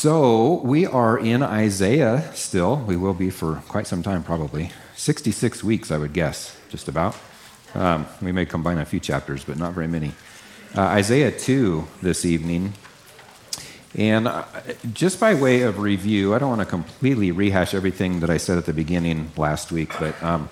So we are in Isaiah still. We will be for quite some time, probably. 66 weeks, I would guess, just about. Um, we may combine a few chapters, but not very many. Uh, Isaiah 2 this evening. And uh, just by way of review, I don't want to completely rehash everything that I said at the beginning last week, but, um,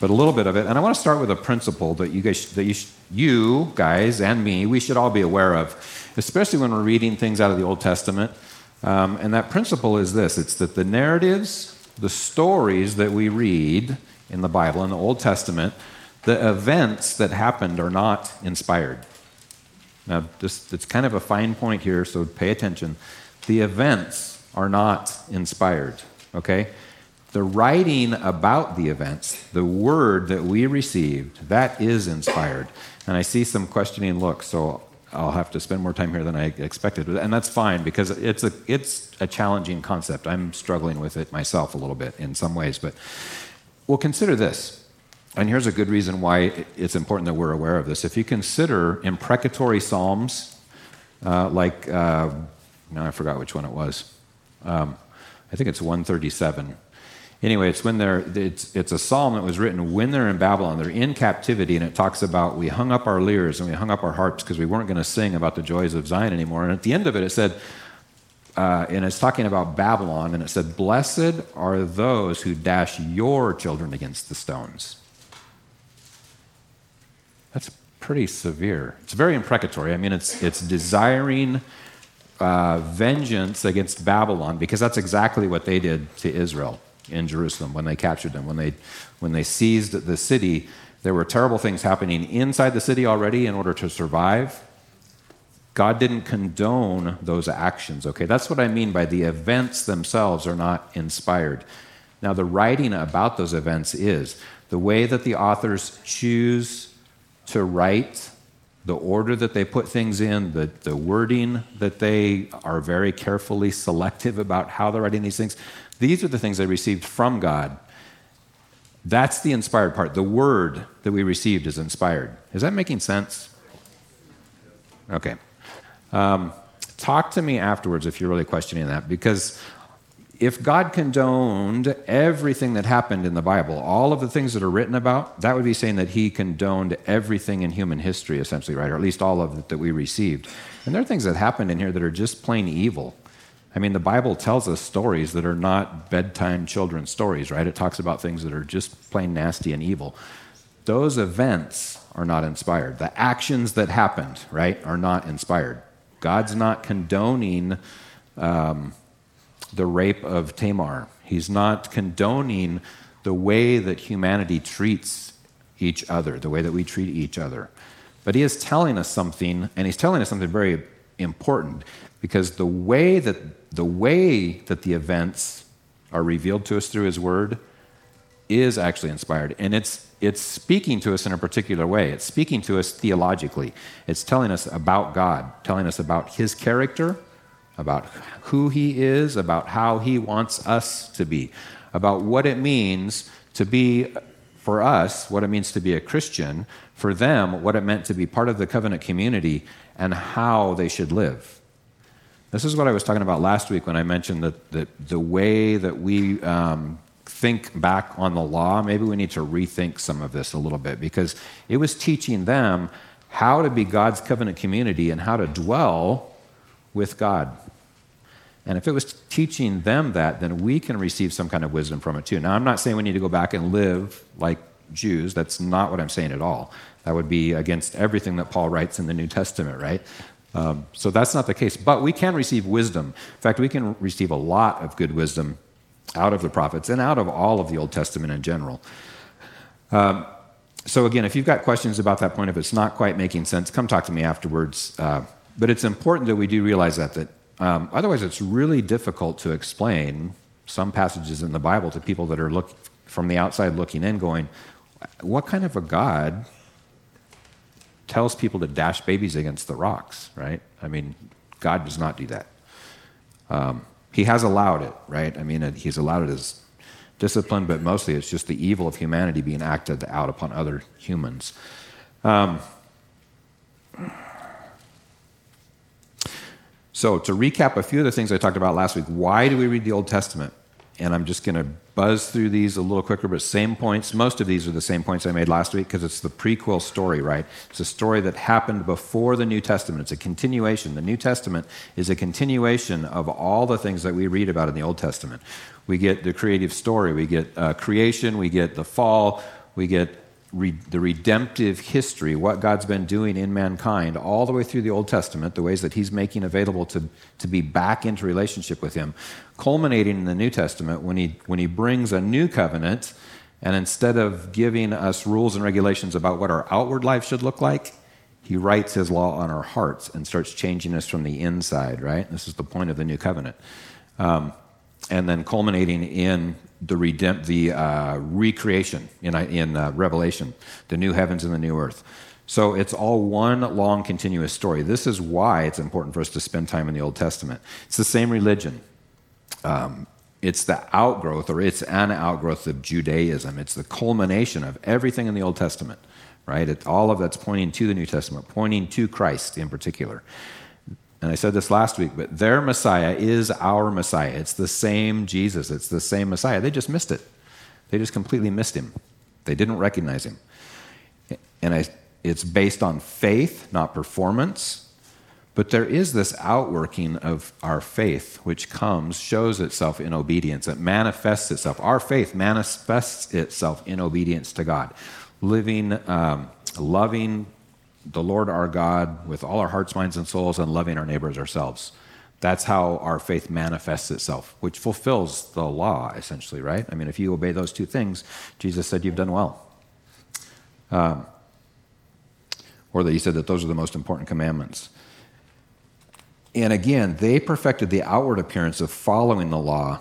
but a little bit of it. And I want to start with a principle that you guys, that you, you guys and me, we should all be aware of, especially when we're reading things out of the Old Testament. Um, and that principle is this it's that the narratives, the stories that we read in the Bible, in the Old Testament, the events that happened are not inspired. Now, this, it's kind of a fine point here, so pay attention. The events are not inspired, okay? The writing about the events, the word that we received, that is inspired. And I see some questioning looks, so I'll have to spend more time here than I expected. And that's fine because it's a, it's a challenging concept. I'm struggling with it myself a little bit in some ways. But well, consider this. And here's a good reason why it's important that we're aware of this. If you consider imprecatory psalms, uh, like, uh, no, I forgot which one it was. Um, I think it's 137. Anyway, it's when they're it's, it's a psalm that was written when they're in Babylon. They're in captivity, and it talks about we hung up our lyres and we hung up our harps because we weren't going to sing about the joys of Zion anymore. And at the end of it, it said, uh, and it's talking about Babylon, and it said, "Blessed are those who dash your children against the stones." That's pretty severe. It's very imprecatory. I mean, it's it's desiring uh, vengeance against Babylon because that's exactly what they did to Israel in Jerusalem when they captured them. When they, when they seized the city, there were terrible things happening inside the city already in order to survive. God didn't condone those actions, okay? That's what I mean by the events themselves are not inspired. Now, the writing about those events is the way that the authors choose to write, the order that they put things in, the, the wording that they are very carefully selective about how they're writing these things. These are the things I received from God. That's the inspired part. The word that we received is inspired. Is that making sense? Okay. Um, talk to me afterwards if you're really questioning that, because if God condoned everything that happened in the Bible, all of the things that are written about, that would be saying that He condoned everything in human history, essentially, right? Or at least all of it that we received. And there are things that happened in here that are just plain evil. I mean, the Bible tells us stories that are not bedtime children's stories, right? It talks about things that are just plain nasty and evil. Those events are not inspired. The actions that happened, right, are not inspired. God's not condoning um, the rape of Tamar. He's not condoning the way that humanity treats each other, the way that we treat each other. But he is telling us something, and he's telling us something very important because the way that the way that the events are revealed to us through his word is actually inspired. And it's it's speaking to us in a particular way. It's speaking to us theologically. It's telling us about god telling us about his character about who he is about how he wants us to be about what it means to be for us what it means to be a christian for them what it meant to be part of the covenant community and how they should live this is what I was talking about last week when I mentioned that, that the way that we um, think back on the law, maybe we need to rethink some of this a little bit because it was teaching them how to be God's covenant community and how to dwell with God. And if it was teaching them that, then we can receive some kind of wisdom from it too. Now, I'm not saying we need to go back and live like Jews. That's not what I'm saying at all. That would be against everything that Paul writes in the New Testament, right? Um, so that's not the case. But we can receive wisdom. In fact, we can receive a lot of good wisdom out of the prophets and out of all of the Old Testament in general. Um, so, again, if you've got questions about that point, if it's not quite making sense, come talk to me afterwards. Uh, but it's important that we do realize that, that um, otherwise, it's really difficult to explain some passages in the Bible to people that are look, from the outside looking in, going, What kind of a God tells people to dash babies against the rocks, right? I mean, God does not do that. Um, he has allowed it, right? I mean, he's allowed it as discipline, but mostly it's just the evil of humanity being acted out upon other humans. Um, So, to recap a few of the things I talked about last week, why do we read the Old Testament? And I'm just going to buzz through these a little quicker, but same points. Most of these are the same points I made last week because it's the prequel story, right? It's a story that happened before the New Testament. It's a continuation. The New Testament is a continuation of all the things that we read about in the Old Testament. We get the creative story, we get uh, creation, we get the fall, we get the redemptive history, what God's been doing in mankind, all the way through the Old Testament, the ways that He's making available to, to be back into relationship with Him, culminating in the New Testament when He, when he brings a new covenant. And instead of giving us rules and regulations about what our outward life should look like, he writes his law on our hearts and starts changing us from the inside, right? This is the point of the new covenant. Um, and then culminating in the, redemp- the uh, recreation in, in uh, Revelation, the new heavens and the new earth. So it's all one long continuous story. This is why it's important for us to spend time in the Old Testament. It's the same religion. Um, it's the outgrowth, or it's an outgrowth of Judaism. It's the culmination of everything in the Old Testament, right? It, all of that's pointing to the New Testament, pointing to Christ in particular and I said this last week, but their Messiah is our Messiah. It's the same Jesus, it's the same Messiah. They just missed it. They just completely missed him. They didn't recognize him. And I, it's based on faith, not performance. But there is this outworking of our faith, which comes, shows itself in obedience. It manifests itself. Our faith manifests itself in obedience to God, living, um, loving, the Lord our God with all our hearts, minds, and souls, and loving our neighbors ourselves. That's how our faith manifests itself, which fulfills the law, essentially, right? I mean, if you obey those two things, Jesus said you've done well. Um, or that he said that those are the most important commandments. And again, they perfected the outward appearance of following the law,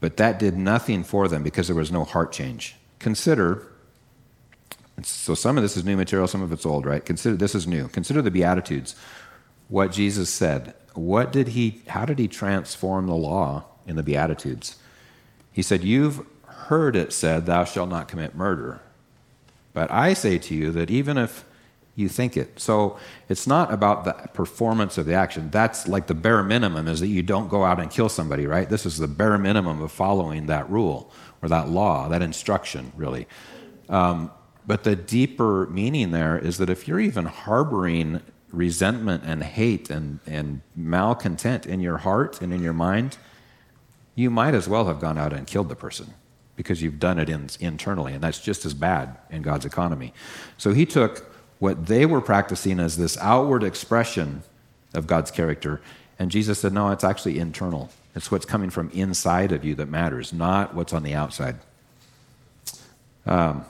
but that did nothing for them because there was no heart change. Consider so some of this is new material, some of it's old, right? Consider this is new. Consider the Beatitudes. What Jesus said. What did he how did he transform the law in the Beatitudes? He said, You've heard it said, Thou shalt not commit murder. But I say to you that even if you think it. So it's not about the performance of the action. That's like the bare minimum is that you don't go out and kill somebody, right? This is the bare minimum of following that rule or that law, that instruction, really. Um, but the deeper meaning there is that if you're even harboring resentment and hate and, and malcontent in your heart and in your mind, you might as well have gone out and killed the person because you've done it in, internally, and that's just as bad in God's economy. So he took what they were practicing as this outward expression of God's character, and Jesus said, No, it's actually internal. It's what's coming from inside of you that matters, not what's on the outside. Um,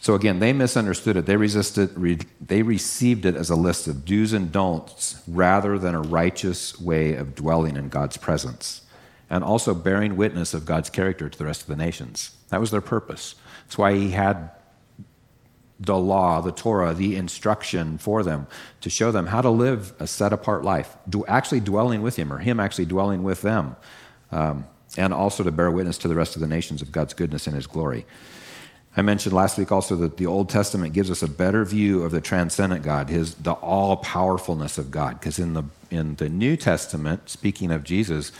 so again, they misunderstood it. They resisted. Re, they received it as a list of do's and don'ts rather than a righteous way of dwelling in God's presence, and also bearing witness of God's character to the rest of the nations. That was their purpose. That's why He had the law, the Torah, the instruction for them to show them how to live a set apart life, actually dwelling with Him, or Him actually dwelling with them, um, and also to bear witness to the rest of the nations of God's goodness and His glory. I mentioned last week also that the Old Testament gives us a better view of the transcendent God, his the all powerfulness of God. Because in the in the New Testament, speaking of Jesus,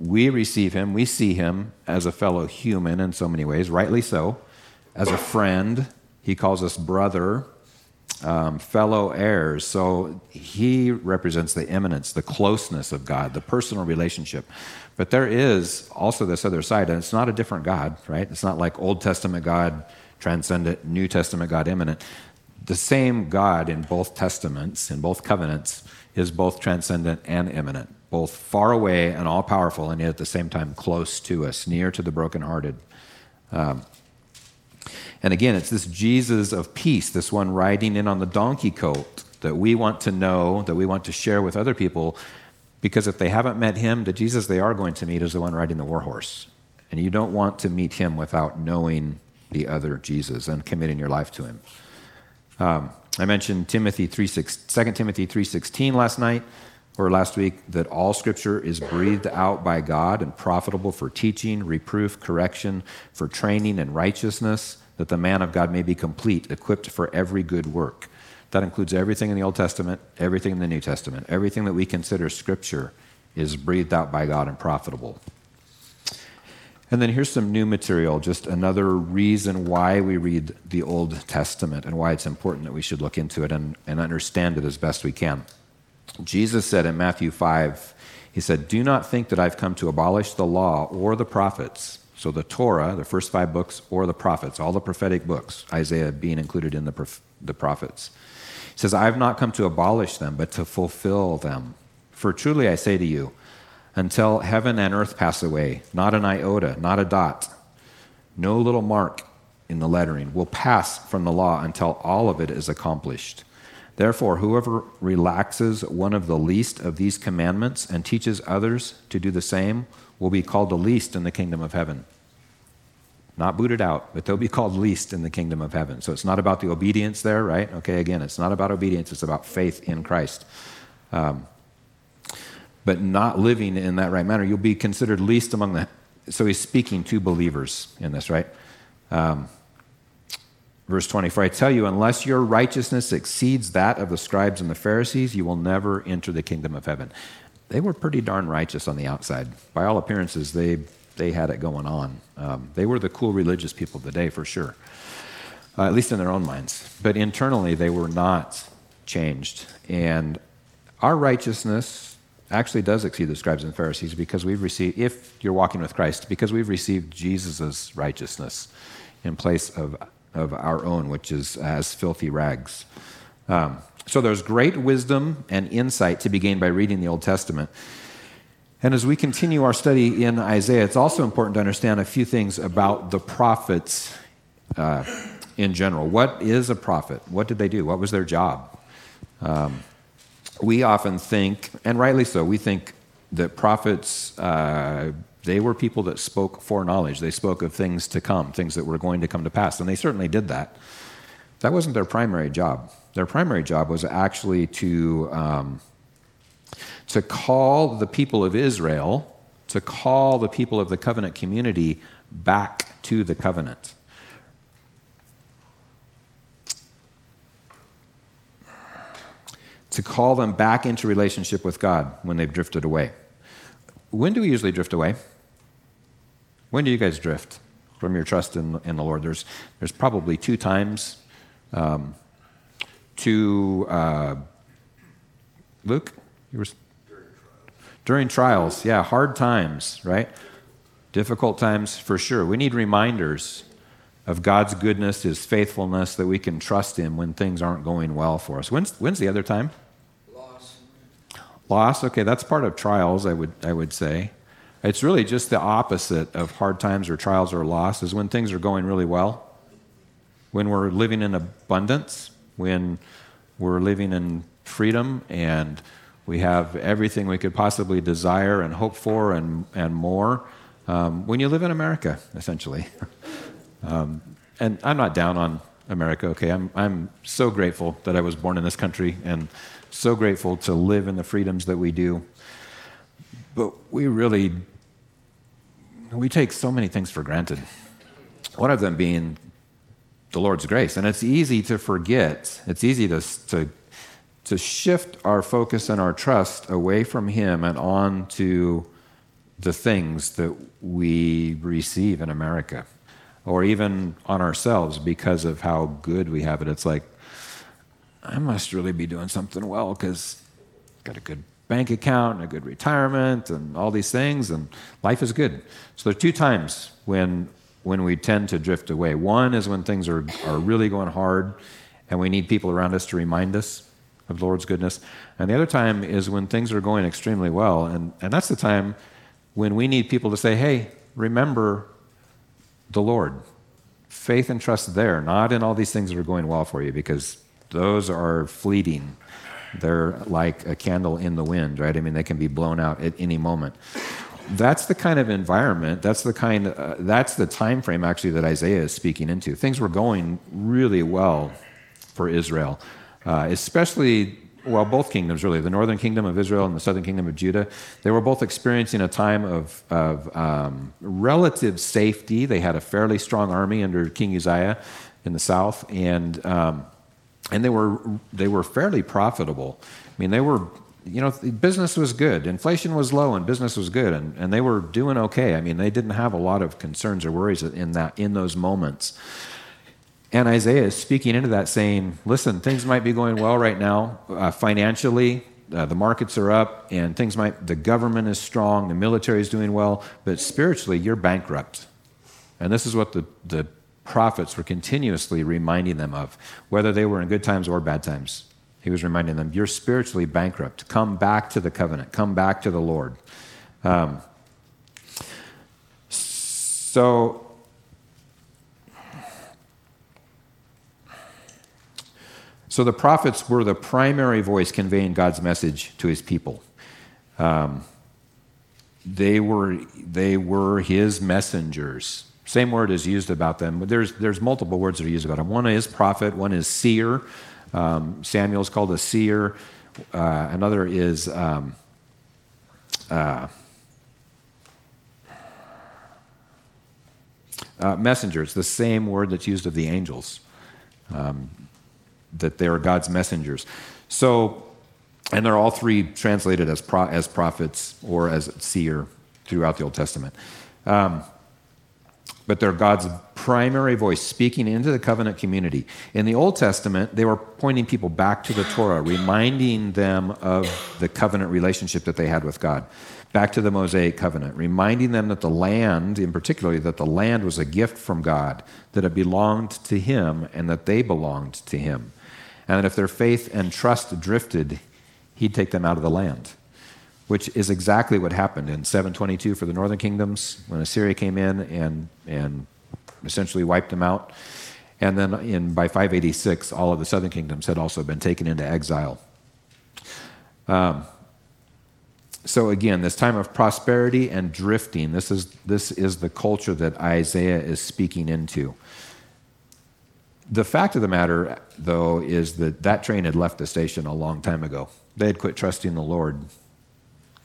we receive him, we see him as a fellow human in so many ways, rightly so, as a friend. He calls us brother, um, fellow heirs. So he represents the immanence, the closeness of God, the personal relationship. But there is also this other side, and it's not a different God, right? It's not like Old Testament God transcendent, New Testament God immanent. The same God in both testaments, in both covenants, is both transcendent and immanent, both far away and all powerful, and yet at the same time close to us, near to the brokenhearted. Um, and again, it's this Jesus of peace, this one riding in on the donkey colt that we want to know, that we want to share with other people, because if they haven't met him, the Jesus they are going to meet is the one riding the war horse. And you don't want to meet him without knowing the other Jesus and committing your life to him. Um, I mentioned Timothy 3, 6, 2 Timothy 3.16 last night, or last week, that all scripture is breathed out by God and profitable for teaching, reproof, correction, for training in righteousness, that the man of God may be complete, equipped for every good work. That includes everything in the Old Testament, everything in the New Testament. Everything that we consider Scripture is breathed out by God and profitable. And then here's some new material, just another reason why we read the Old Testament and why it's important that we should look into it and, and understand it as best we can. Jesus said in Matthew 5, He said, Do not think that I've come to abolish the law or the prophets. So the Torah, the first five books, or the prophets, all the prophetic books, Isaiah being included in the, the prophets. He says, I have not come to abolish them, but to fulfill them. For truly I say to you, until heaven and earth pass away, not an iota, not a dot, no little mark in the lettering will pass from the law until all of it is accomplished. Therefore, whoever relaxes one of the least of these commandments and teaches others to do the same will be called the least in the kingdom of heaven. Not booted out, but they'll be called least in the kingdom of heaven. So it's not about the obedience there, right? Okay, again, it's not about obedience, it's about faith in Christ. Um, but not living in that right manner, you'll be considered least among the. So he's speaking to believers in this, right? Um, verse 24 I tell you, unless your righteousness exceeds that of the scribes and the Pharisees, you will never enter the kingdom of heaven. They were pretty darn righteous on the outside. By all appearances, they, they had it going on. Um, they were the cool religious people of the day, for sure, uh, at least in their own minds. But internally, they were not changed. And our righteousness, actually does exceed the scribes and Pharisees because we've received, if you're walking with Christ, because we've received Jesus' righteousness in place of, of our own, which is as filthy rags. Um, so there's great wisdom and insight to be gained by reading the Old Testament. And as we continue our study in Isaiah, it's also important to understand a few things about the prophets uh, in general. What is a prophet? What did they do? What was their job? Um, we often think, and rightly so, we think that prophets, uh, they were people that spoke foreknowledge. They spoke of things to come, things that were going to come to pass, and they certainly did that. That wasn't their primary job. Their primary job was actually to, um, to call the people of Israel, to call the people of the covenant community back to the covenant. to call them back into relationship with God when they've drifted away. When do we usually drift away? When do you guys drift from your trust in, in the Lord? There's, there's probably two times. Um, to uh, Luke, you were During trials. during trials, yeah, hard times, right? Difficult times for sure. We need reminders of God's goodness, His faithfulness, that we can trust Him when things aren't going well for us. When's, when's the other time? Loss. Loss, okay, that's part of trials, I would, I would say. It's really just the opposite of hard times or trials or loss, is when things are going really well, when we're living in abundance, when we're living in freedom and we have everything we could possibly desire and hope for and, and more. Um, when you live in America, essentially. um, and I'm not down on America, okay? I'm, I'm so grateful that I was born in this country and so grateful to live in the freedoms that we do. But we really, we take so many things for granted. One of them being the Lord's grace. And it's easy to forget, it's easy to, to, to shift our focus and our trust away from Him and on to the things that we receive in America or even on ourselves because of how good we have it. It's like, I must really be doing something well because got a good bank account and a good retirement and all these things, and life is good. So there are two times when when we tend to drift away. One is when things are, are really going hard and we need people around us to remind us of the Lord's goodness. And the other time is when things are going extremely well. And, and that's the time when we need people to say, hey, remember the Lord. Faith and trust there, not in all these things that are going well for you, because those are fleeting. They're like a candle in the wind, right? I mean, they can be blown out at any moment. That's the kind of environment. That's the kind. Uh, that's the time frame actually that Isaiah is speaking into. Things were going really well for Israel, uh, especially well, both kingdoms really, the northern kingdom of Israel and the southern kingdom of Judah, they were both experiencing a time of, of um, relative safety. They had a fairly strong army under King Uzziah in the south, and um, and they were, they were fairly profitable. I mean, they were, you know, business was good. Inflation was low and business was good, and, and they were doing okay. I mean, they didn't have a lot of concerns or worries in, that, in those moments. And Isaiah is speaking into that, saying, Listen, things might be going well right now uh, financially. Uh, the markets are up, and things might, the government is strong, the military is doing well, but spiritually, you're bankrupt. And this is what the, the prophets were continuously reminding them of, whether they were in good times or bad times. He was reminding them, You're spiritually bankrupt. Come back to the covenant, come back to the Lord. Um, so, so the prophets were the primary voice conveying God's message to his people. Um, they were, they were his messengers. Same word is used about them, there's, there's multiple words that are used about them. One is prophet, one is seer. Um, Samuel is called a seer. Uh, another is um, uh, uh, messenger. It's the same word that's used of the angels, um, that they are God's messengers. So, and they're all three translated as, pro- as prophets or as seer throughout the Old Testament. Um, but they're God's primary voice speaking into the covenant community. In the Old Testament, they were pointing people back to the Torah, reminding them of the covenant relationship that they had with God, back to the Mosaic covenant, reminding them that the land, in particular, that the land was a gift from God, that it belonged to Him, and that they belonged to Him. And that if their faith and trust drifted, He'd take them out of the land which is exactly what happened in 722 for the northern kingdoms when Assyria came in and, and essentially wiped them out. And then in, by 586, all of the southern kingdoms had also been taken into exile. Um, so again, this time of prosperity and drifting, this is, this is the culture that Isaiah is speaking into. The fact of the matter, though, is that that train had left the station a long time ago. They had quit trusting the Lord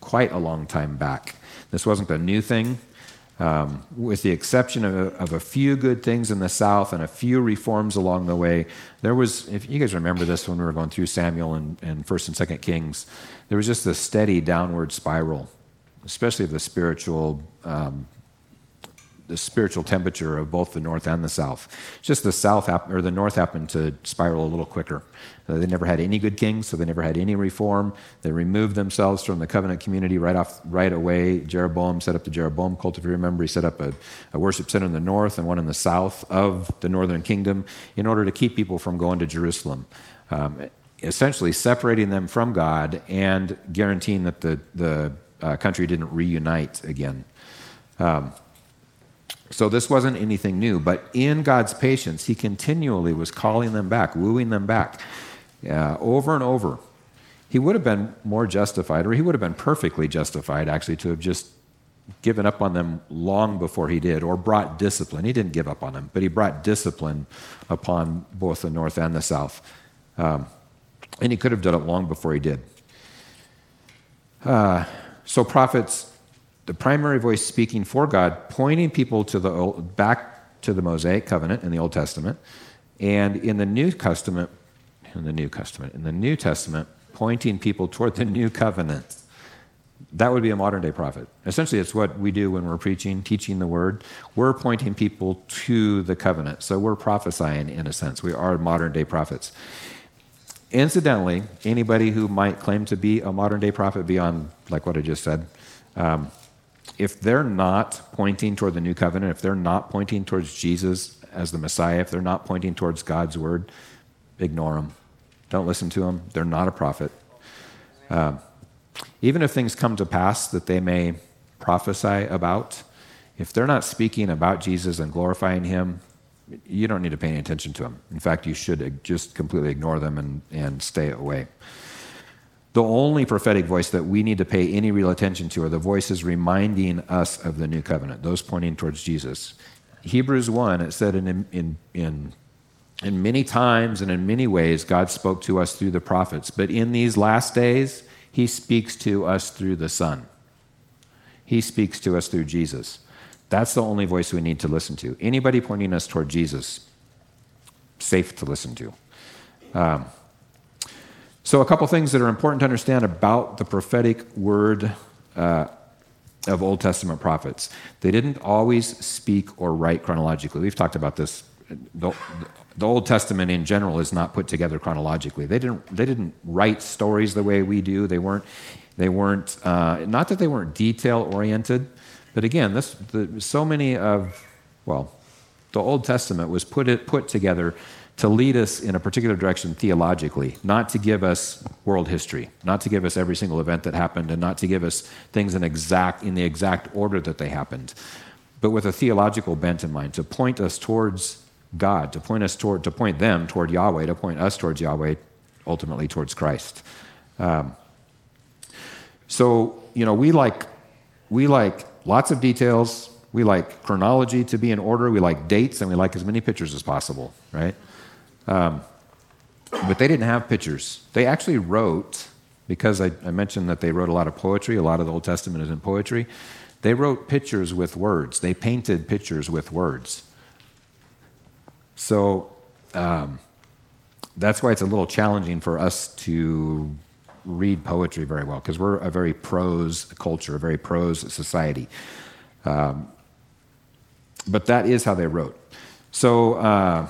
quite a long time back. This wasn't a new thing. Um, with the exception of a, of a, few good things in the South and a few reforms along the way, there was, if you guys remember this when we were going through Samuel and, and 1st and 2nd Kings, there was just a steady downward spiral, especially of the spiritual um, the spiritual temperature of both the north and the south. Just the south or the north happened to spiral a little quicker. They never had any good kings, so they never had any reform. They removed themselves from the covenant community right off right away. Jeroboam set up the Jeroboam cult. If you remember, he set up a, a worship center in the north and one in the south of the northern kingdom in order to keep people from going to Jerusalem. Um, essentially separating them from God and guaranteeing that the, the uh, country didn't reunite again. Um, so this wasn't anything new, but in God's patience, He continually was calling them back, wooing them back uh, over and over. He would have been more justified, or he would have been perfectly justified, actually, to have just given up on them long before he did, or brought discipline. He didn't give up on them, but he brought discipline upon both the north and the south. Um, and he could have done it long before he did. Uh, so prophets the primary voice speaking for God, pointing people to the old, back to the Mosaic covenant in the Old Testament, and in the New Testament, in the New Testament, in the New Testament, pointing people toward the new covenant. That would be a modern day prophet. Essentially, it's what we do when we're preaching, teaching the word. We're pointing people to the covenant. So we're prophesying in a sense. We are modern day prophets. Incidentally, anybody who might claim to be a modern day prophet beyond, like what I just said, um, if they're not pointing toward the new covenant, if they're not pointing towards Jesus as the Messiah, if they're not pointing towards God's word, ignore them. Don't listen to them. They're not a prophet. Uh, even if things come to pass that they may prophesy about, if they're not speaking about Jesus and glorifying him, you don't need to pay any attention to them. In fact, you should just completely ignore them and, and stay away. The only prophetic voice that we need to pay any real attention to are the voices reminding us of the new covenant, those pointing towards Jesus. Hebrews 1, it said in, in, in, in many times and in many ways, God spoke to us through the prophets. But in these last days, he speaks to us through the Son. He speaks to us through Jesus. That's the only voice we need to listen to. Anybody pointing us toward Jesus, safe to listen to. Um, so, a couple things that are important to understand about the prophetic word uh, of Old Testament prophets. They didn't always speak or write chronologically. We've talked about this. The, the Old Testament in general is not put together chronologically. They didn't, they didn't write stories the way we do. They weren't, they weren't uh, not that they weren't detail oriented, but again, this, the, so many of, well, the Old Testament was put, it, put together to lead us in a particular direction theologically, not to give us world history, not to give us every single event that happened, and not to give us things in, exact, in the exact order that they happened, but with a theological bent in mind, to point us towards God, to point us toward, to point them toward Yahweh, to point us towards Yahweh, ultimately towards Christ. Um, so, you know, we like, we like lots of details. We like chronology to be in order. We like dates, and we like as many pictures as possible, right? Um, but they didn't have pictures. They actually wrote, because I, I, mentioned that they wrote a lot of poetry, a lot of the Old Testament is in poetry. They wrote pictures with words, they painted pictures with words. So um, that's why it's a little challenging for us to read poetry very well, because we're a very prose culture, a very prose society. Um, but that is how they wrote. So, uh,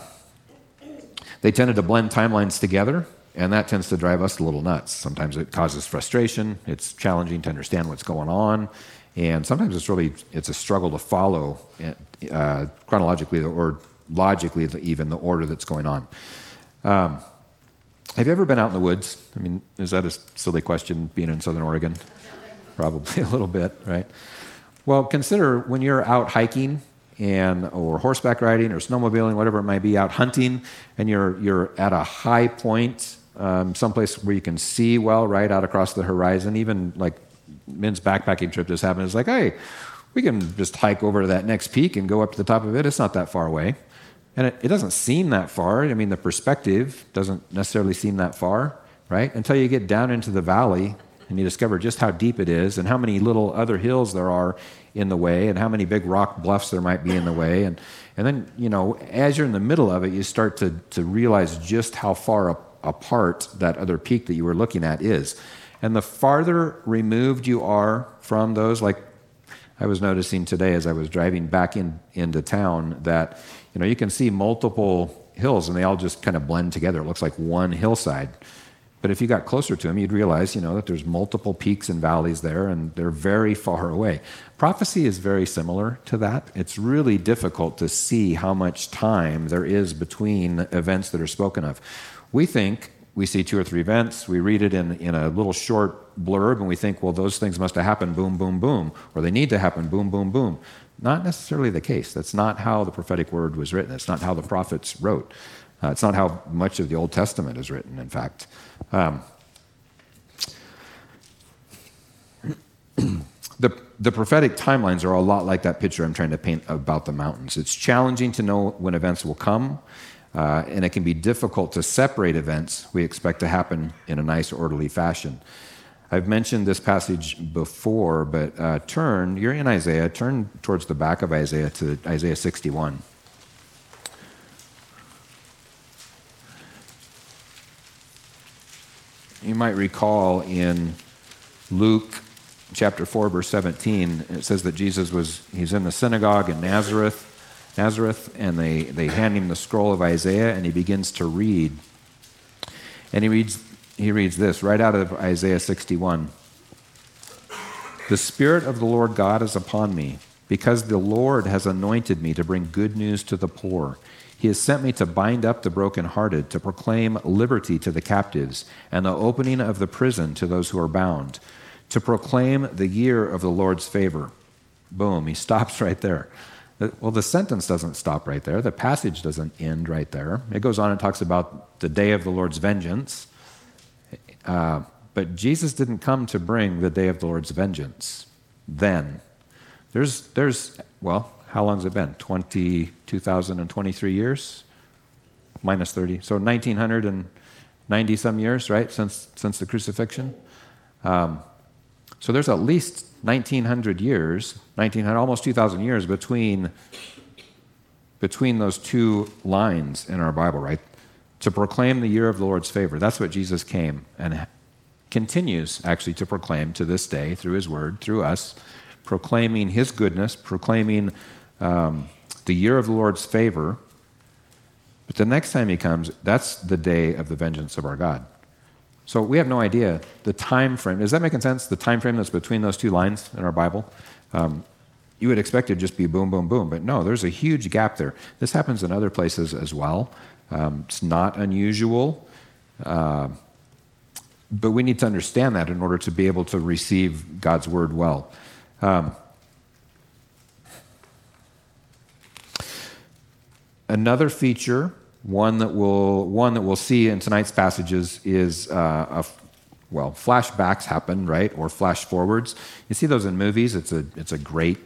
they tended to blend timelines together, and that tends to drive us a little nuts. Sometimes it causes frustration. It's challenging to understand what's going on, and sometimes it's really it's a struggle to follow uh, chronologically or logically even the order that's going on. Um, have you ever been out in the woods? I mean, is that a silly question being in Southern Oregon? Probably a little bit, right? Well, consider when you're out hiking and or horseback riding or snowmobiling, whatever it might be, out hunting, and you're you're at a high point, um, someplace where you can see well right out across the horizon. Even like men's backpacking trip just happened. It's like, hey, we can just hike over to that next peak and go up to the top of it. It's not that far away, and it, it doesn't seem that far. I mean, the perspective doesn't necessarily seem that far, right? Until you get down into the valley and you discover just how deep it is and how many little other hills there are in the way and how many big rock bluffs there might be in the way. And, and then, you know, as you're in the middle of it, you start to, to realize just how far apart that other peak that you were looking at is. And the farther removed you are from those, like I was noticing today as I was driving back in, into town, that, you know, you can see multiple hills and they all just kind of blend together. It looks like one hillside. But if you got closer to them, you'd realize, you know, that there's multiple peaks and valleys there, and they're very far away. Prophecy is very similar to that. It's really difficult to see how much time there is between events that are spoken of. We think we see two or three events, we read it in, in a little short blurb, and we think, well, those things must have happened, boom, boom, boom, or they need to happen, boom, boom, boom. Not necessarily the case. That's not how the prophetic word was written. It's not how the prophets wrote. Uh, it's not how much of the Old Testament is written, in fact. Um, the, the prophetic timelines are a lot like that picture I'm trying to paint about the mountains. It's challenging to know when events will come, uh, and it can be difficult to separate events we expect to happen in a nice, orderly fashion. I've mentioned this passage before, but uh, turn, you're in Isaiah, turn towards the back of Isaiah to Isaiah 61. You might recall in Luke chapter 4 verse 17 it says that jesus was he's in the synagogue in nazareth nazareth and they, they hand him the scroll of isaiah and he begins to read and he reads he reads this right out of isaiah 61 the spirit of the lord god is upon me because the lord has anointed me to bring good news to the poor he has sent me to bind up the brokenhearted, to proclaim liberty to the captives, and the opening of the prison to those who are bound, to proclaim the year of the Lord's favor. Boom, he stops right there. Well, the sentence doesn't stop right there. The passage doesn't end right there. It goes on and talks about the day of the Lord's vengeance. Uh, but Jesus didn't come to bring the day of the Lord's vengeance then. There's, there's well, how long has it been? 20, 2023 years? Minus 30. So 1990 some years, right, since, since the crucifixion. Um, so there's at least 1900 years, 1900, almost 2000 years between, between those two lines in our Bible, right? to proclaim the year of the Lord's favor. That's what Jesus came and continues actually to proclaim to this day through his word, through us, proclaiming his goodness, proclaiming um, the year of the Lord's favor. But the next time he comes, that's the day of the vengeance of our God. So we have no idea the time frame. Is that making sense? The time frame that's between those two lines in our Bible. Um, you would expect it to just be boom, boom, boom, but no, there's a huge gap there. This happens in other places as well. Um, it's not unusual, uh, but we need to understand that in order to be able to receive God's word well. Um, another feature, one that we'll one that we'll see in tonight's passages, is uh, a well, flashbacks happen, right, or flash forwards. You see those in movies. It's a it's a great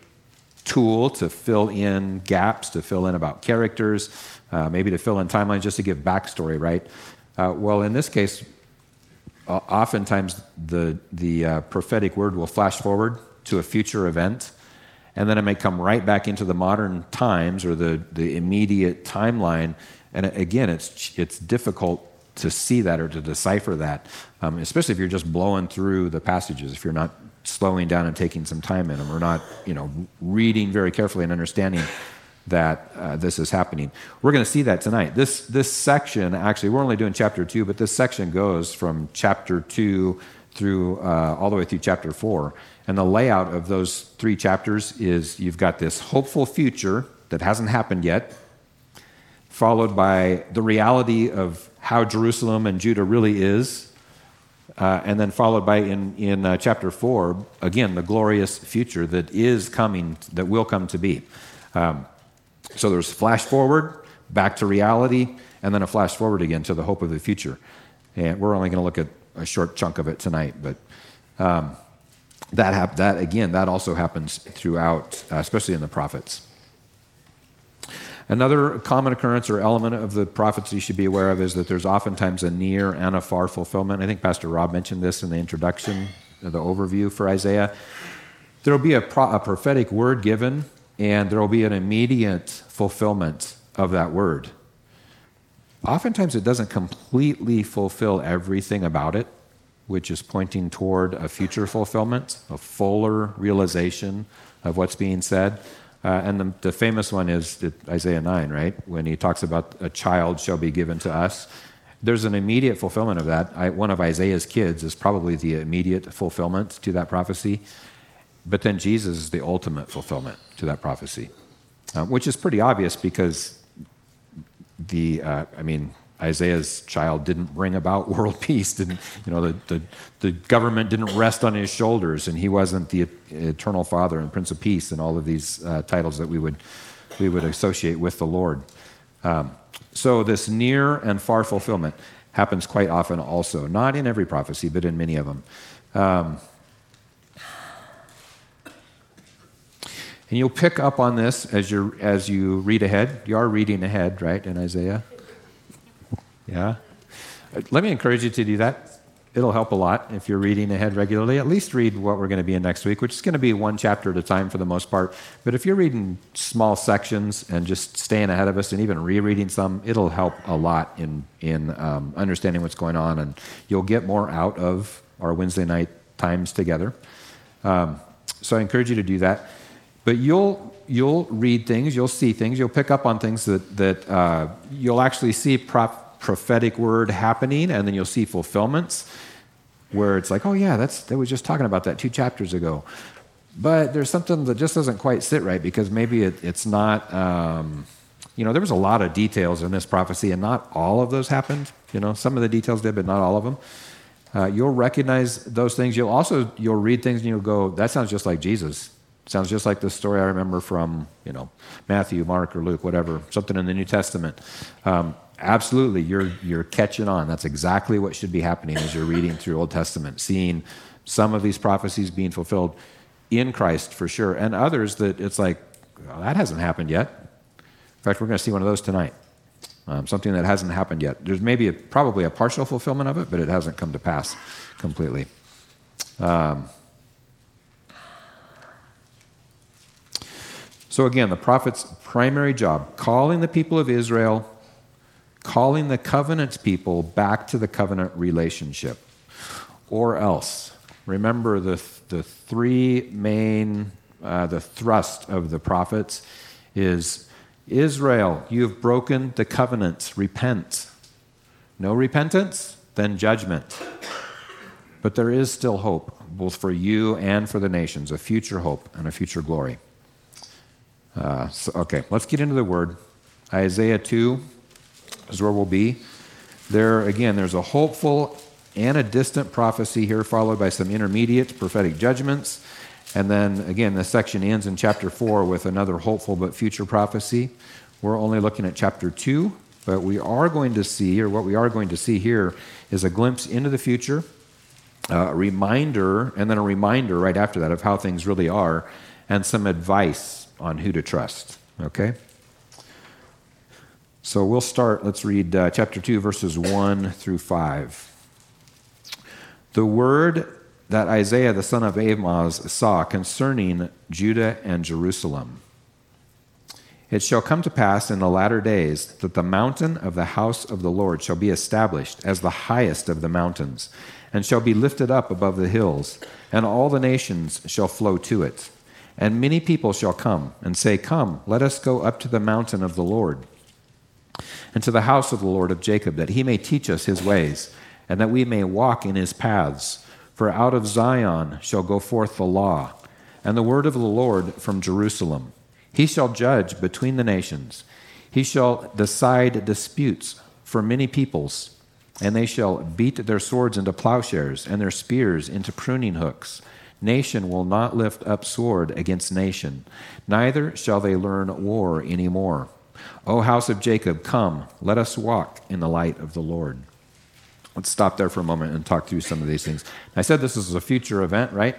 tool to fill in gaps, to fill in about characters, uh, maybe to fill in timelines, just to give backstory, right? Uh, well, in this case, uh, oftentimes the, the uh, prophetic word will flash forward to a future event, and then it may come right back into the modern times or the, the immediate timeline. And again, it's, it's difficult to see that or to decipher that, um, especially if you're just blowing through the passages, if you're not slowing down and taking some time in them, or not, you know, reading very carefully and understanding that uh, this is happening. We're going to see that tonight. This this section actually, we're only doing chapter two, but this section goes from chapter two through uh, all the way through chapter four. And the layout of those three chapters is you've got this hopeful future that hasn't happened yet, followed by the reality of how Jerusalem and Judah really is, uh, and then followed by in, in uh, chapter 4, again, the glorious future that is coming, that will come to be. Um, so there's flash forward, back to reality, and then a flash forward again to the hope of the future. And we're only going to look at a short chunk of it tonight, but um, that, hap- that, again, that also happens throughout, uh, especially in the prophets. Another common occurrence or element of the prophets you should be aware of is that there's oftentimes a near and a far fulfillment. I think Pastor Rob mentioned this in the introduction, the overview for Isaiah. There will be a, pro- a prophetic word given, and there will be an immediate fulfillment of that word. Oftentimes, it doesn't completely fulfill everything about it, which is pointing toward a future fulfillment, a fuller realization of what's being said. Uh, and the, the, famous one is Isaiah 9, right? When he talks about a child shall be given to us. There's an immediate fulfillment of that. I, one of Isaiah's kids is probably the immediate fulfillment to that prophecy. But then Jesus is the ultimate fulfillment to that prophecy, uh, which is pretty obvious because the, uh, I mean, Isaiah's child didn't bring about world peace. Didn't you know the, the, the government didn't rest on his shoulders, and he wasn't the eternal Father and Prince of Peace, and all of these uh, titles that we would we would associate with the Lord. Um, so this near and far fulfillment happens quite often, also not in every prophecy, but in many of them. Um, and you'll pick up on this as you as you read ahead. You are reading ahead, right, in Isaiah. Yeah? Let me encourage you to do that. It'll help a lot if you're reading ahead regularly. At least read what we're going to be in next week, which is going to be one chapter at a time for the most part. But if you're reading small sections and just staying ahead of us and even rereading some, it'll help a lot in, in um, understanding what's going on. And you'll get more out of our Wednesday night times together. Um, so I encourage you to do that. But you'll, you'll read things, you'll see things, you'll pick up on things that, that uh, you'll actually see prop prophetic word happening, and then you'll see fulfillments where it's like, oh yeah, that's they was just talking about that two chapters ago. But there's something that just doesn't quite sit right because maybe it, it's not. Um, you know, there was a lot of details in this prophecy, and not all of those happened. You know, some of the details did, but not all of them. Uh, you'll recognize those things. You'll also you'll read things and you'll go, that sounds just like Jesus. Sounds just like the story I remember from you know Matthew, Mark, or Luke, whatever, something in the New Testament. Um, absolutely, you're, you're catching on. That's exactly what should be happening as you're reading through Old Testament, seeing some of these prophecies being fulfilled in Christ for sure, and others that it's like, well, that hasn't happened yet. In fact, we're going to see one of those tonight. Um, something that hasn't happened yet. There's maybe a, probably a partial fulfillment of it, but it hasn't come to pass completely. Um, so, again, the prophet's primary job calling the people of Israel calling the covenant people back to the covenant relationship. Or else, remember the, the three main, uh, the thrust of the prophets is Israel, you have broken the covenants, repent. No repentance, then judgment. But there is still hope, both for you and for the nations, a future hope and a future glory. Uh, so, okay, let's get into the word. Isaiah 2 is where we'll be. There, again, there's a hopeful and a distant prophecy here, followed by some intermediate prophetic judgments. And then, again, the section ends in chapter 4 with another hopeful but future prophecy. We're only looking at chapter 2, but we are going to see, or what we are going to see here, is a glimpse into the future, uh, a reminder, and then a reminder right after that of how things really are, and some advice on who to trust. Okay? So we'll start, let's read uh, chapter 2, verses 1 through 5. The word that Isaiah the son of Amoz saw concerning Judah and Jerusalem. It shall come to pass in the latter days that the mountain of the house of the Lord shall be established as the highest of the mountains, and shall be lifted up above the hills, and all the nations shall flow to it. And many people shall come and say, Come, let us go up to the mountain of the Lord and to the house of the Lord of Jacob, that he may teach us his ways, and that we may walk in his paths. For out of Zion shall go forth the law, and the word of the Lord from Jerusalem. He shall judge between the nations, he shall decide disputes for many peoples, and they shall beat their swords into plowshares, and their spears into pruning hooks. Nation will not lift up sword against nation, neither shall they learn war any more. O house of Jacob, come, let us walk in the light of the Lord. Let's stop there for a moment and talk through some of these things. I said this is a future event, right?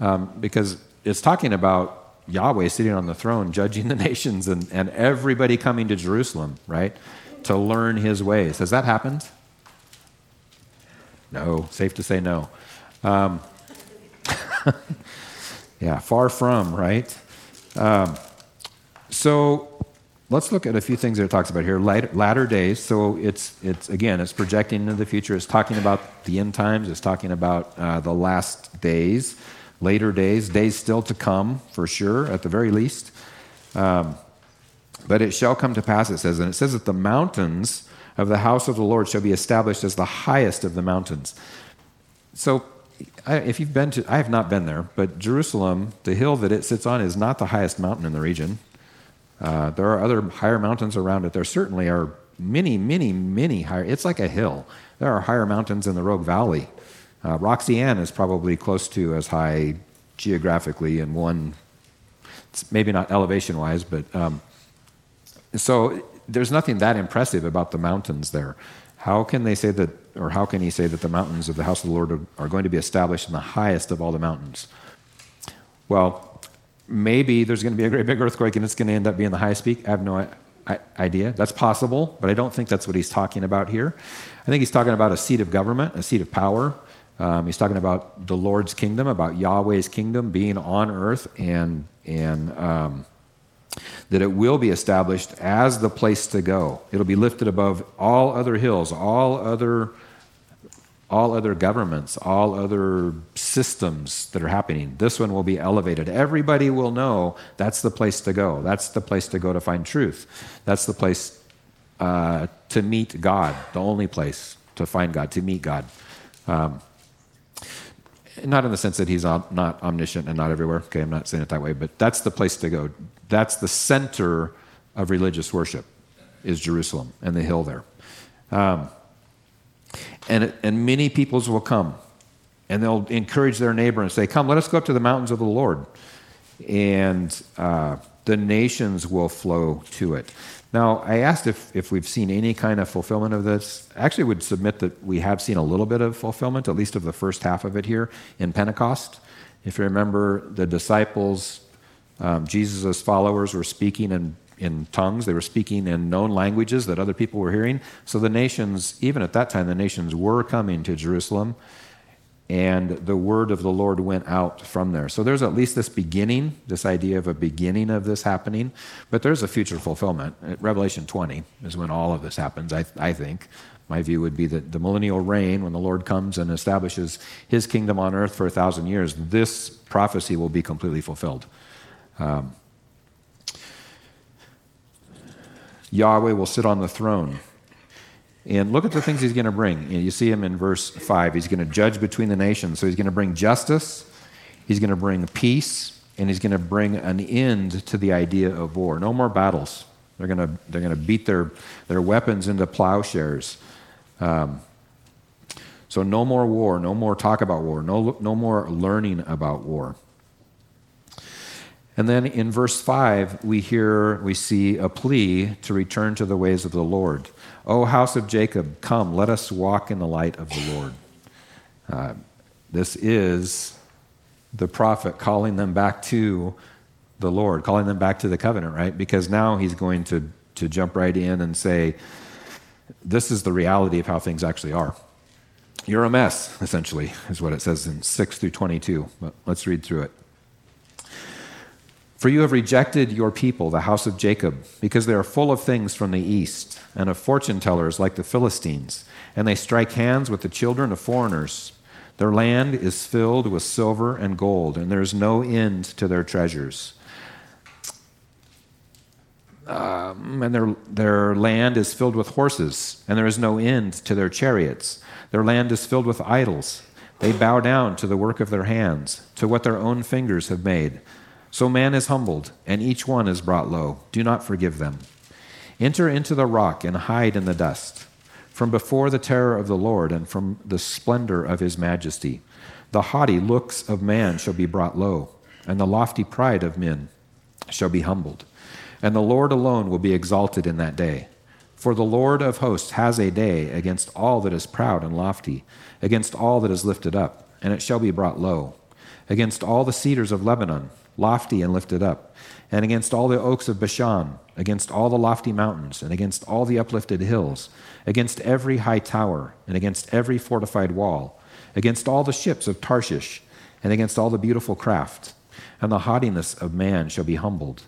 Um, because it's talking about Yahweh sitting on the throne, judging the nations, and, and everybody coming to Jerusalem, right? To learn his ways. Has that happened? No. Safe to say no. Um, yeah, far from, right? Um, so let's look at a few things that it talks about here. Latter, days. So it's it's again, it's projecting into the future. It's talking about the end times. It's talking about uh, the last days, later days, days still to come for sure, at the very least. Um, but it shall come to pass. It says, and it says that the mountains of the house of the Lord shall be established as the highest of the mountains. So. I, if you've been to, I have not been there, but Jerusalem, the hill that it sits on, is not the highest mountain in the region. Uh, there are other higher mountains around it. There certainly are many, many, many higher. It's like a hill. There are higher mountains in the Rogue Valley. Uh, Roxy Ann is probably close to as high geographically in one, maybe not elevation wise, but um, so there's nothing that impressive about the mountains there. How can they say that, or how can he say that the mountains of the house of the Lord are going to be established in the highest of all the mountains? Well, maybe there's going to be a great big earthquake and it's going to end up being the highest peak. I have no idea. That's possible, but I don't think that's what he's talking about here. I think he's talking about a seat of government, a seat of power. Um, he's talking about the Lord's kingdom, about Yahweh's kingdom being on earth, and and um, that it will be established as the place to go. It'll be lifted above all other hills, all other all other governments, all other systems that are happening. This one will be elevated. Everybody will know that's the place to go. That's the place to go to find truth. That's the place uh, to meet God, the only place to find God, to meet God. Um, not in the sense that he's not omniscient and not everywhere. Okay, I'm not saying it that way, but that's the place to go. That's the center of religious worship, is Jerusalem and the hill there. Um, and, and many peoples will come. And they'll encourage their neighbor and say, Come, let us go up to the mountains of the Lord. And uh, the nations will flow to it. Now, I asked if, if we've seen any kind of fulfillment of this. I actually would submit that we have seen a little bit of fulfillment, at least of the first half of it here in Pentecost. If you remember, the disciples, um, Jesus' followers, were speaking in in tongues. They were speaking in known languages that other people were hearing. So the nations, even at that time, the nations were coming to Jerusalem. and the word of the Lord went out from there. So there's at least this beginning, this idea of a beginning of this happening, but there's a future fulfillment. Revelation 20 is when all of this happens, I, I think. My view would be that the millennial reign, when the Lord comes and establishes his kingdom on earth for a thousand years, this prophecy will be completely fulfilled. Um, Yahweh will sit on the throne. And look at the things he's going to bring. You, see him in verse 5. He's going to judge between the nations. So he's going to bring justice, he's going to bring peace, and he's going to bring an end to the idea of war. No more battles. They're going to, they're going to beat their, their weapons into plowshares. Um, so no more war, no more talk about war, no, no more learning about war. And then in verse 5, we hear, we see a plea to return to the ways of the Lord. O house of Jacob, come, let us walk in the light of the Lord. Uh, this is the prophet calling them back to the Lord, calling them back to the covenant, right? Because now he's going to, to jump right in and say, This is the reality of how things actually are. You're a mess, essentially, is what it says in 6 through 22. But let's read through it. For you have rejected your people, the house of Jacob, because they are full of things from the east, and of fortune tellers like the Philistines, and they strike hands with the children of foreigners. Their land is filled with silver and gold, and there is no end to their treasures. Um, and their, their land is filled with horses, and there is no end to their chariots. Their land is filled with idols. They bow down to the work of their hands, to what their own fingers have made. So man is humbled, and each one is brought low. Do not forgive them. Enter into the rock and hide in the dust, from before the terror of the Lord and from the splendor of his majesty. The haughty looks of man shall be brought low, and the lofty pride of men shall be humbled. And the Lord alone will be exalted in that day. For the Lord of hosts has a day against all that is proud and lofty, against all that is lifted up, and it shall be brought low, against all the cedars of Lebanon lofty and lifted up, and against all the oaks of Bashan, against all the lofty mountains, and against all the uplifted hills, against every high tower, and against every fortified wall, against all the ships of Tarshish, and against all the beautiful craft. And the haughtiness of man shall be humbled,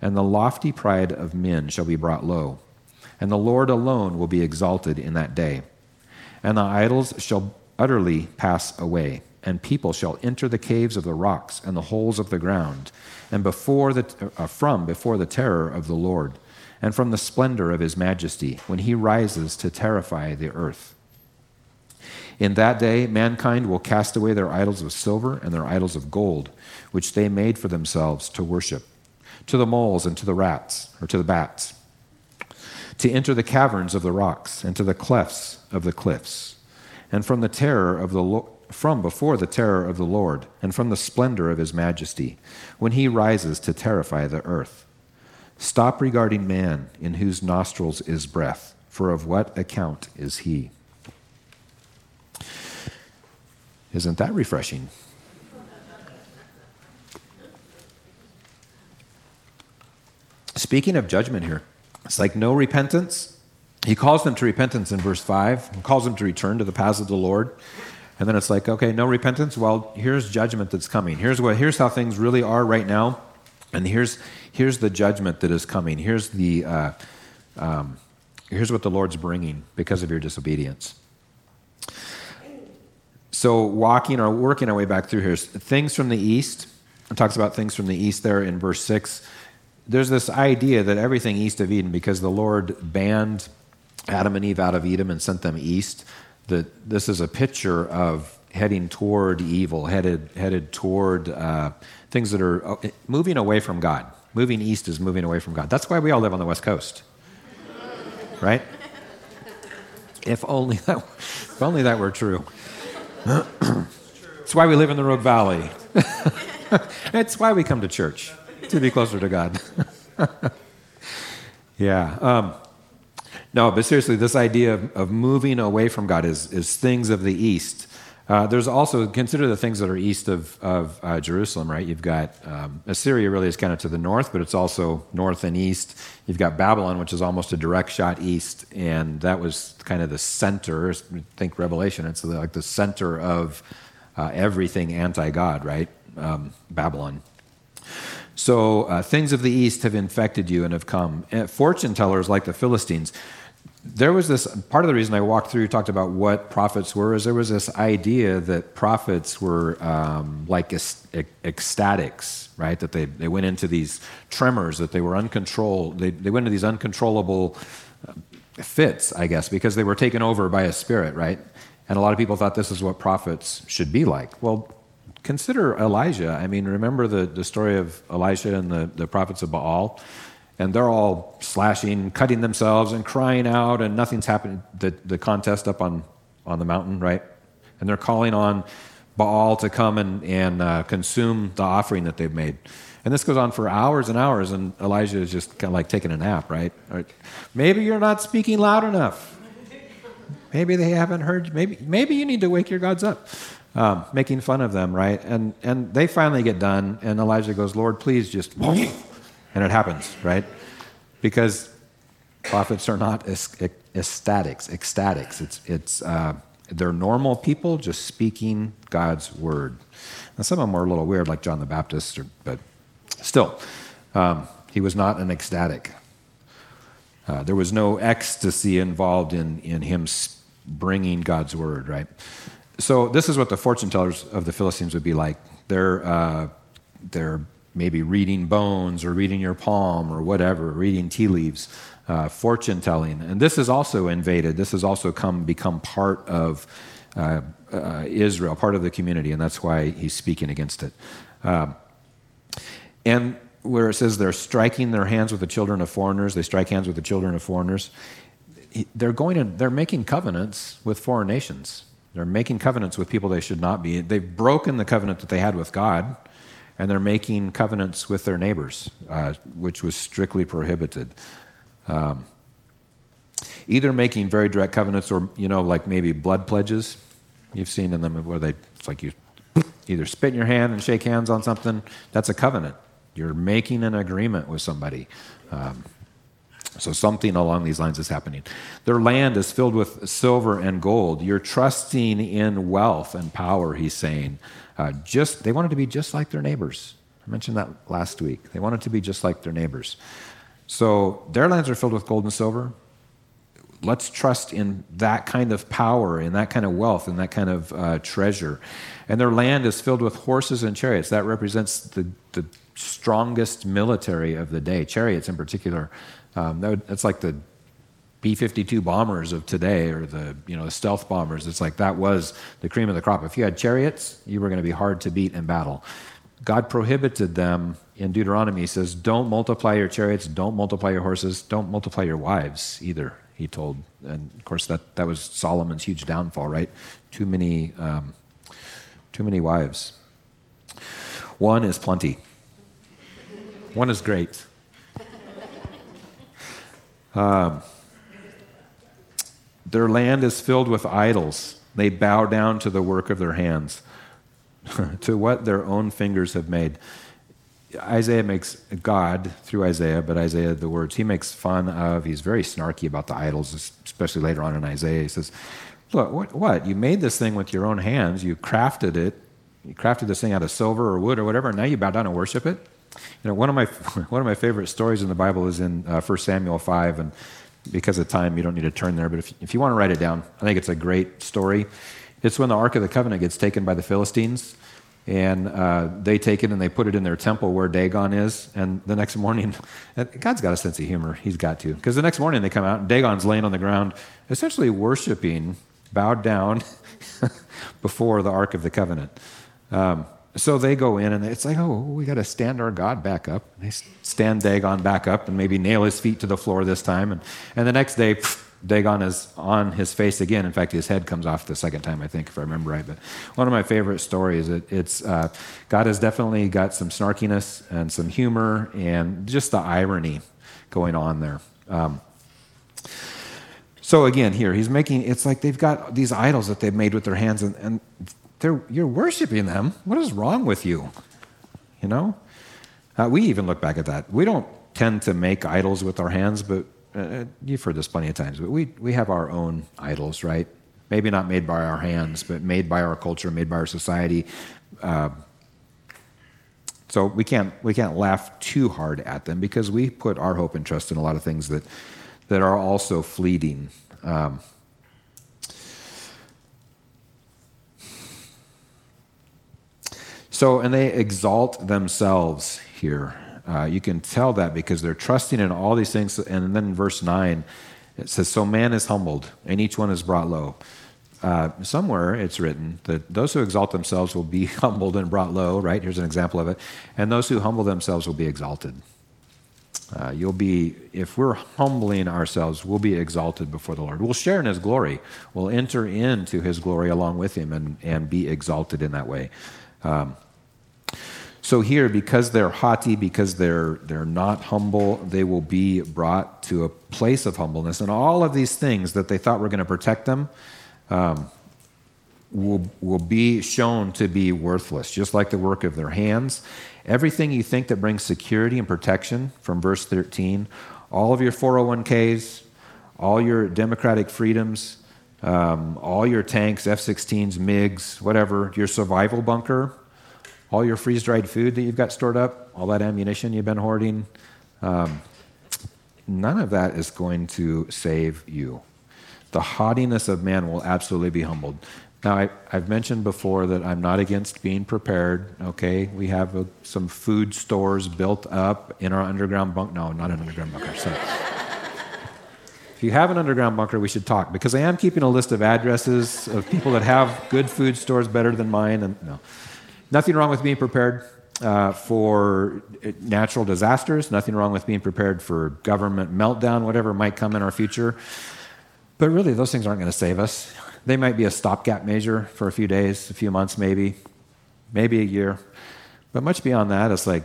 and the lofty pride of men shall be brought low. And the Lord alone will be exalted in that day. And the idols shall utterly pass away and people shall enter the caves of the rocks and the holes of the ground, and before the, uh, from before the terror of the Lord, and from the splendor of his majesty, when he rises to terrify the earth. In that day, mankind will cast away their idols of silver and their idols of gold, which they made for themselves to worship, to the moles and to the rats, or to the bats, to enter the caverns of the rocks and to the clefts of the cliffs. And from the terror of the Lord, from before the terror of the Lord and from the splendor of his majesty, when he rises to terrify the earth. Stop regarding man, in whose nostrils is breath, for of what account is he? Isn't that refreshing? Speaking of judgment here, it's like no repentance. He calls them to repentance in verse 5, he calls them to return to the paths of the Lord. And then it's like, okay, no repentance. Well, here's judgment that's coming. Here's what. Here's how things really are right now, and here's here's the judgment that is coming. Here's the uh, um, here's what the Lord's bringing because of your disobedience. So walking or working our way back through here, things from the east. It talks about things from the east there in verse six. There's this idea that everything east of Eden, because the Lord banned Adam and Eve out of Eden and sent them east that this is a picture of heading toward evil, headed, headed toward uh, things that are uh, moving away from God. Moving east is moving away from God. That's why we all live on the West Coast, right? If only that, if only that were true. That's why we live in the Rogue Valley. it's why we come to church to be closer to God. yeah. Um, no, but seriously, this idea of, of moving away from God is, is things of the east. Uh, there's also, consider the things that are east of, of uh, Jerusalem, right? You've got um, Assyria, really is kind of to the north, but it's also north and east. You've got Babylon, which is almost a direct shot east, and that was kind of the center. Think Revelation, it's like the center of uh, everything anti God, right? Um, Babylon. So uh, things of the east have infected you and have come. Fortune tellers like the Philistines. There was this part of the reason I walked through, talked about what prophets were, is there was this idea that prophets were um, like ecstatics, right? That they, they went into these tremors, that they were uncontrolled, they, they went into these uncontrollable uh, fits, I guess, because they were taken over by a spirit, right? And a lot of people thought this is what prophets should be like. Well, consider Elijah. I mean, remember the, the story of Elijah and the, the prophets of Baal? And they're all slashing, cutting themselves, and crying out, and nothing's happened. The, the contest up on, on the mountain, right? And they're calling on Baal to come and, and uh, consume the offering that they've made. And this goes on for hours and hours, and Elijah is just kind of like taking a nap, right? maybe you're not speaking loud enough. Maybe they haven't heard. Maybe, maybe you need to wake your gods up. Um, making fun of them, right? And, and they finally get done, and Elijah goes, Lord, please just. And it happens, right? Because prophets are not ecstatics, ecstatics. It's, it's, uh, they're normal people just speaking God's word. Now, some of them were a little weird, like John the Baptist, or, but still, um, he was not an ecstatic. Uh, there was no ecstasy involved in, in him bringing God's word, right? So, this is what the fortune tellers of the Philistines would be like. They're, uh, they're maybe reading bones or reading your palm or whatever, reading tea leaves uh, fortune telling. And this has also invaded, this has also come become part of uh, uh, Israel, part of the community, and that's why he's speaking against it. Um, and where it says they're striking their hands with the children of foreigners, they strike hands with the children of foreigners. They're going to, they're making covenants with foreign nations. They're making covenants with people they should not be. They've broken the covenant that they had with God, and they're making covenants with their neighbors, uh, which was strictly prohibited. Um, either making very direct covenants or, you know, like maybe blood pledges. You've seen in them where they, it's like you either spit in your hand and shake hands on something. That's a covenant. You're making an agreement with somebody. Um, so something along these lines is happening. Their land is filled with silver and gold. You're trusting in wealth and power, he's saying. Uh, just they wanted to be just like their neighbors. I mentioned that last week. They wanted to be just like their neighbors. So their lands are filled with gold and silver. Let's trust in that kind of power, in that kind of wealth, in that kind of uh, treasure. And their land is filled with horses and chariots. That represents the, the strongest military of the day, chariots in particular. Um, that would, that's like the B 52 bombers of today or the, you know, the stealth bombers. It's like that was the cream of the crop. If you had chariots, you were going to be hard to beat in battle. God prohibited them in Deuteronomy. He says, Don't multiply your chariots, don't multiply your horses, don't multiply your wives either, he told. And of course, that, that was Solomon's huge downfall, right? Too many, um, too many wives. One is plenty, one is great. Um, their land is filled with idols. They bow down to the work of their hands. to what their own fingers have made. Isaiah makes God through Isaiah, but Isaiah, the words he makes fun of, he's very snarky about the idols, especially later on in Isaiah. He says, Look, what, what? You made this thing with your own hands, you crafted it, you crafted this thing out of silver or wood or whatever, and now you bow down and worship it? You know, one of my, one of my favorite stories in the Bible is in uh, 1 Samuel 5, and because of time, you don't need to turn there, but if, if you want to write it down, I think it's a great story. It's when the Ark of the Covenant gets taken by the Philistines, and uh, they take it and they put it in their temple where Dagon is. And the next morning, God's got a sense of humor. He's got to. Because the next morning they come out, and Dagon's laying on the ground, essentially worshiping, bowed down before the Ark of the Covenant. Um, so they go in and it's like, oh, we got to stand our God back up. And they stand Dagon back up and maybe nail his feet to the floor this time. And, and the next day, pff, Dagon is on his face again. In fact, his head comes off the second time, I think, if I remember right. But one of my favorite stories, it, it's uh, God has definitely got some snarkiness and some humor and just the irony going on there. Um, so again, here he's making it's like they've got these idols that they've made with their hands, and, and they're, you're worshiping them. What is wrong with you? You know, uh, we even look back at that. We don't tend to make idols with our hands, but uh, you've heard this plenty of times, but we, we have our own idols, right? maybe not made by our hands, but made by our culture, made by our society. Uh, so we can't we can't laugh too hard at them because we put our hope and trust in a lot of things that that are also fleeting. Um, so and they exalt themselves here. Uh, you can tell that because they're trusting in all these things. And then verse nine, it says, "So man is humbled, and each one is brought low." Uh, somewhere it's written that those who exalt themselves will be humbled and brought low, right? Here's an example of it. And those who humble themselves will be exalted. Uh, you'll be, if we're humbling ourselves, we'll be exalted before the Lord. We'll share in His glory. We'll enter into His glory along with Him and, and be exalted in that way. Um, so here, because they're haughty, because they're they're not humble, they will be brought to a place of humbleness, and all of these things that they thought were going to protect them um, will, will be shown to be worthless, just like the work of their hands. Everything you think that brings security and protection from verse 13, all of your 401ks, all your democratic freedoms, um, all your tanks, F 16s, MiGs, whatever, your survival bunker, all your freeze dried food that you've got stored up, all that ammunition you've been hoarding, um, none of that is going to save you the haughtiness of man will absolutely be humbled. Now, I, have mentioned before that I'm not against being prepared. Okay, we have a, some food stores built up in our underground bunker. No, not an underground bunker. So, if you have an underground bunker, we should talk because I am keeping a list of addresses of people that have good food stores better than mine. And no, nothing wrong with being prepared uh, for natural disasters. Nothing wrong with being prepared for government meltdown, whatever might come in our future. But really, those things aren't going to save us. They might be a stopgap measure for a few days, a few months, maybe, maybe a year. But much beyond that, it's like,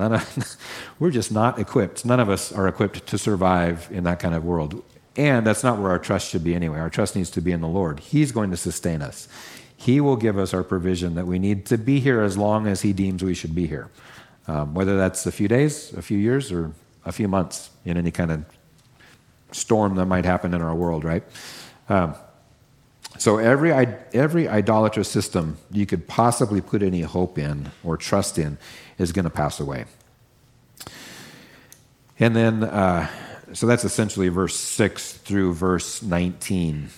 none of, we're just not equipped. None of us are equipped to survive in that kind of world. And that's not where our trust should be anyway. Our trust needs to be in the Lord. He's going to sustain us. He will give us our provision that we need to be here as long as He deems we should be here. Um, whether that's a few days, a few years, or a few months in any kind of storm that might happen in our world, right? Um, so every, every idolatrous system you could possibly put any hope in or trust in is going to pass away. And then, uh, so that's essentially verse 6 through verse 19.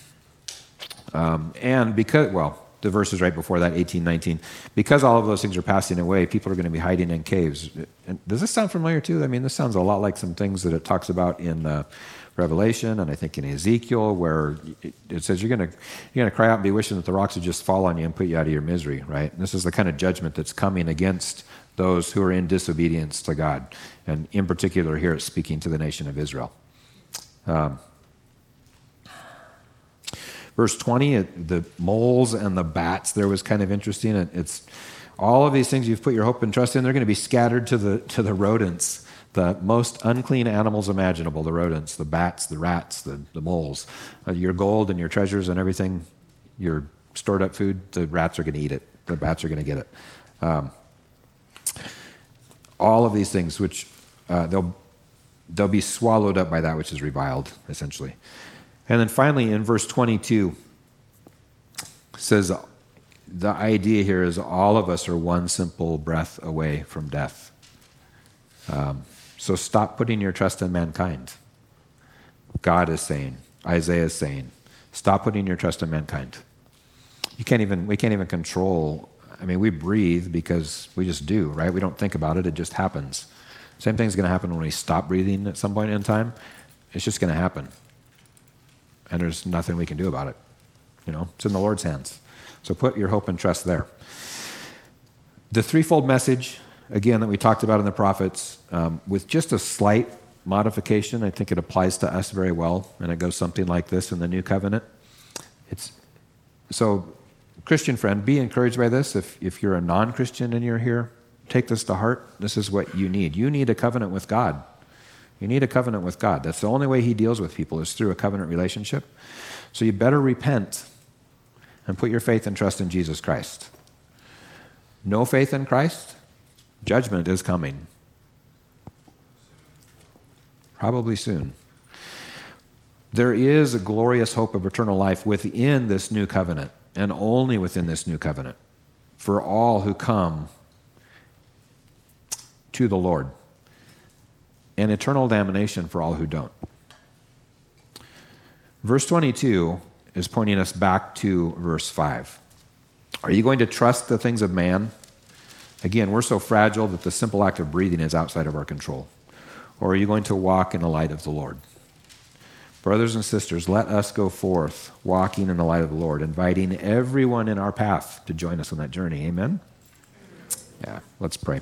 Um, and because, well, the verses right before that, 18, 19, because all of those things are passing away, people are going to be hiding in caves. And does this sound familiar too? I mean, this sounds a lot like some things that it talks about in. Uh, Revelation and I think in Ezekiel, where it, says you're going to you're going to cry out and be wishing that the rocks would just fall on you and put you out of your misery, right? And this is the kind of judgment that's coming against those who are in disobedience to God, and in particular here, it's speaking to the nation of Israel. Um, verse 20, it, the moles and the bats there was kind of interesting. It, it's all of these things you've put your hope and trust in, they're going to be scattered to the to the rodents the most unclean animals imaginable the rodents, the bats, the rats, the, the moles. Uh, your gold and your treasures and everything, your stored up food, the rats are going to eat it. The bats are going to get it. Um, all of these things, which uh, they'll, they'll be swallowed up by that which is reviled, essentially. And then finally, in verse 22, says the idea here is all of us are one simple breath away from death. Um, so stop putting your trust in mankind. God is saying, Isaiah is saying, stop putting your trust in mankind. You can't even, we can't even control. I mean, we breathe because we just do, right? We don't think about it, it just happens. Same thing's going to happen when we stop breathing at some point in time. It's just going to happen. And there's nothing we can do about it. You know, it's in the Lord's hands. So put your hope and trust there. The threefold message again, that we talked about in the prophets, um, with just a slight modification. I think it applies to us very well, and it goes something like this in the New Covenant. It's so, Christian friend, be encouraged by this. If if you're a non-Christian and you're here, take this to heart. This is what you need. You need a covenant with God. You need a covenant with God. That's the only way He deals with people is through a covenant relationship. So you better repent and put your faith and trust in Jesus Christ. No faith in Christ, Judgment is coming. Probably soon. There is a glorious hope of eternal life within this new covenant, and only within this new covenant, for all who come to the Lord, and eternal damnation for all who don't. Verse 22 is pointing us back to verse 5. Are you going to trust the things of man? Again, we're so fragile that the simple act of breathing is outside of our control. Or are you going to walk in the light of the Lord? Brothers and sisters, let us go forth walking in the light of the Lord, inviting everyone in our path to join us on that journey. Amen? Yeah, let's pray.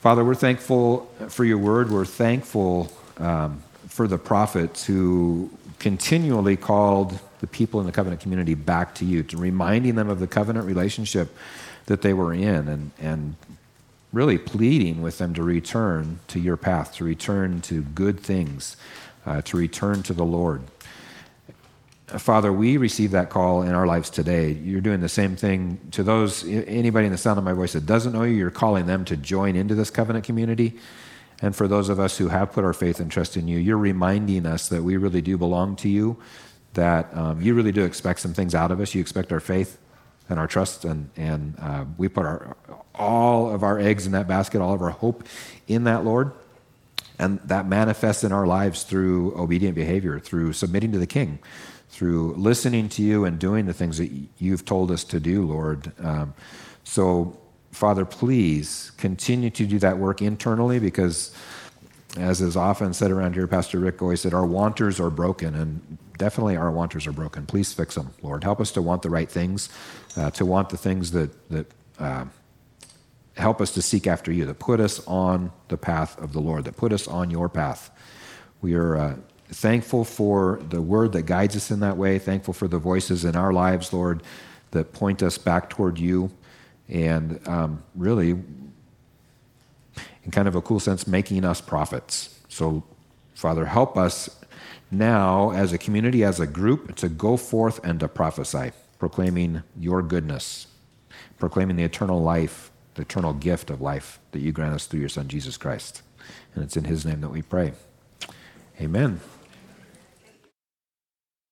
Father, we're thankful for your word. We're thankful um, for the prophets who continually called the people in the covenant community back to you, to reminding them of the covenant relationship that they were in, and, and really pleading with them to return to your path, to return to good things, uh, to return to the Lord. Father, we receive that call in our lives today. You're doing the same thing to those, anybody in the sound of my voice that doesn't know you, you're calling them to join into this covenant community. And for those of us who have put our faith and trust in you, you're reminding us that we really do belong to you, that um, you really do expect some things out of us. You expect our faith and our trust, and, and uh, we put our, all of our eggs in that basket, all of our hope in that, Lord. And that manifests in our lives through obedient behavior, through submitting to the King, through listening to you and doing the things that you've told us to do, Lord. Um, so, Father, please continue to do that work internally because, as is often said around here, Pastor Rick always said, our wanters are broken, and definitely our wanters are broken. Please fix them, Lord. Help us to want the right things, uh, to want the things that, that uh, help us to seek after you, that put us on the path of the Lord, that put us on your path. We are uh, thankful for the word that guides us in that way, thankful for the voices in our lives, Lord, that point us back toward you, and um, really, in kind of a cool sense, making us prophets. So, Father, help us now as a community, as a group, to go forth and to prophesy, proclaiming your goodness, proclaiming the eternal life the eternal gift of life that you grant us through your Son, Jesus Christ. And it's in his name that we pray. Amen.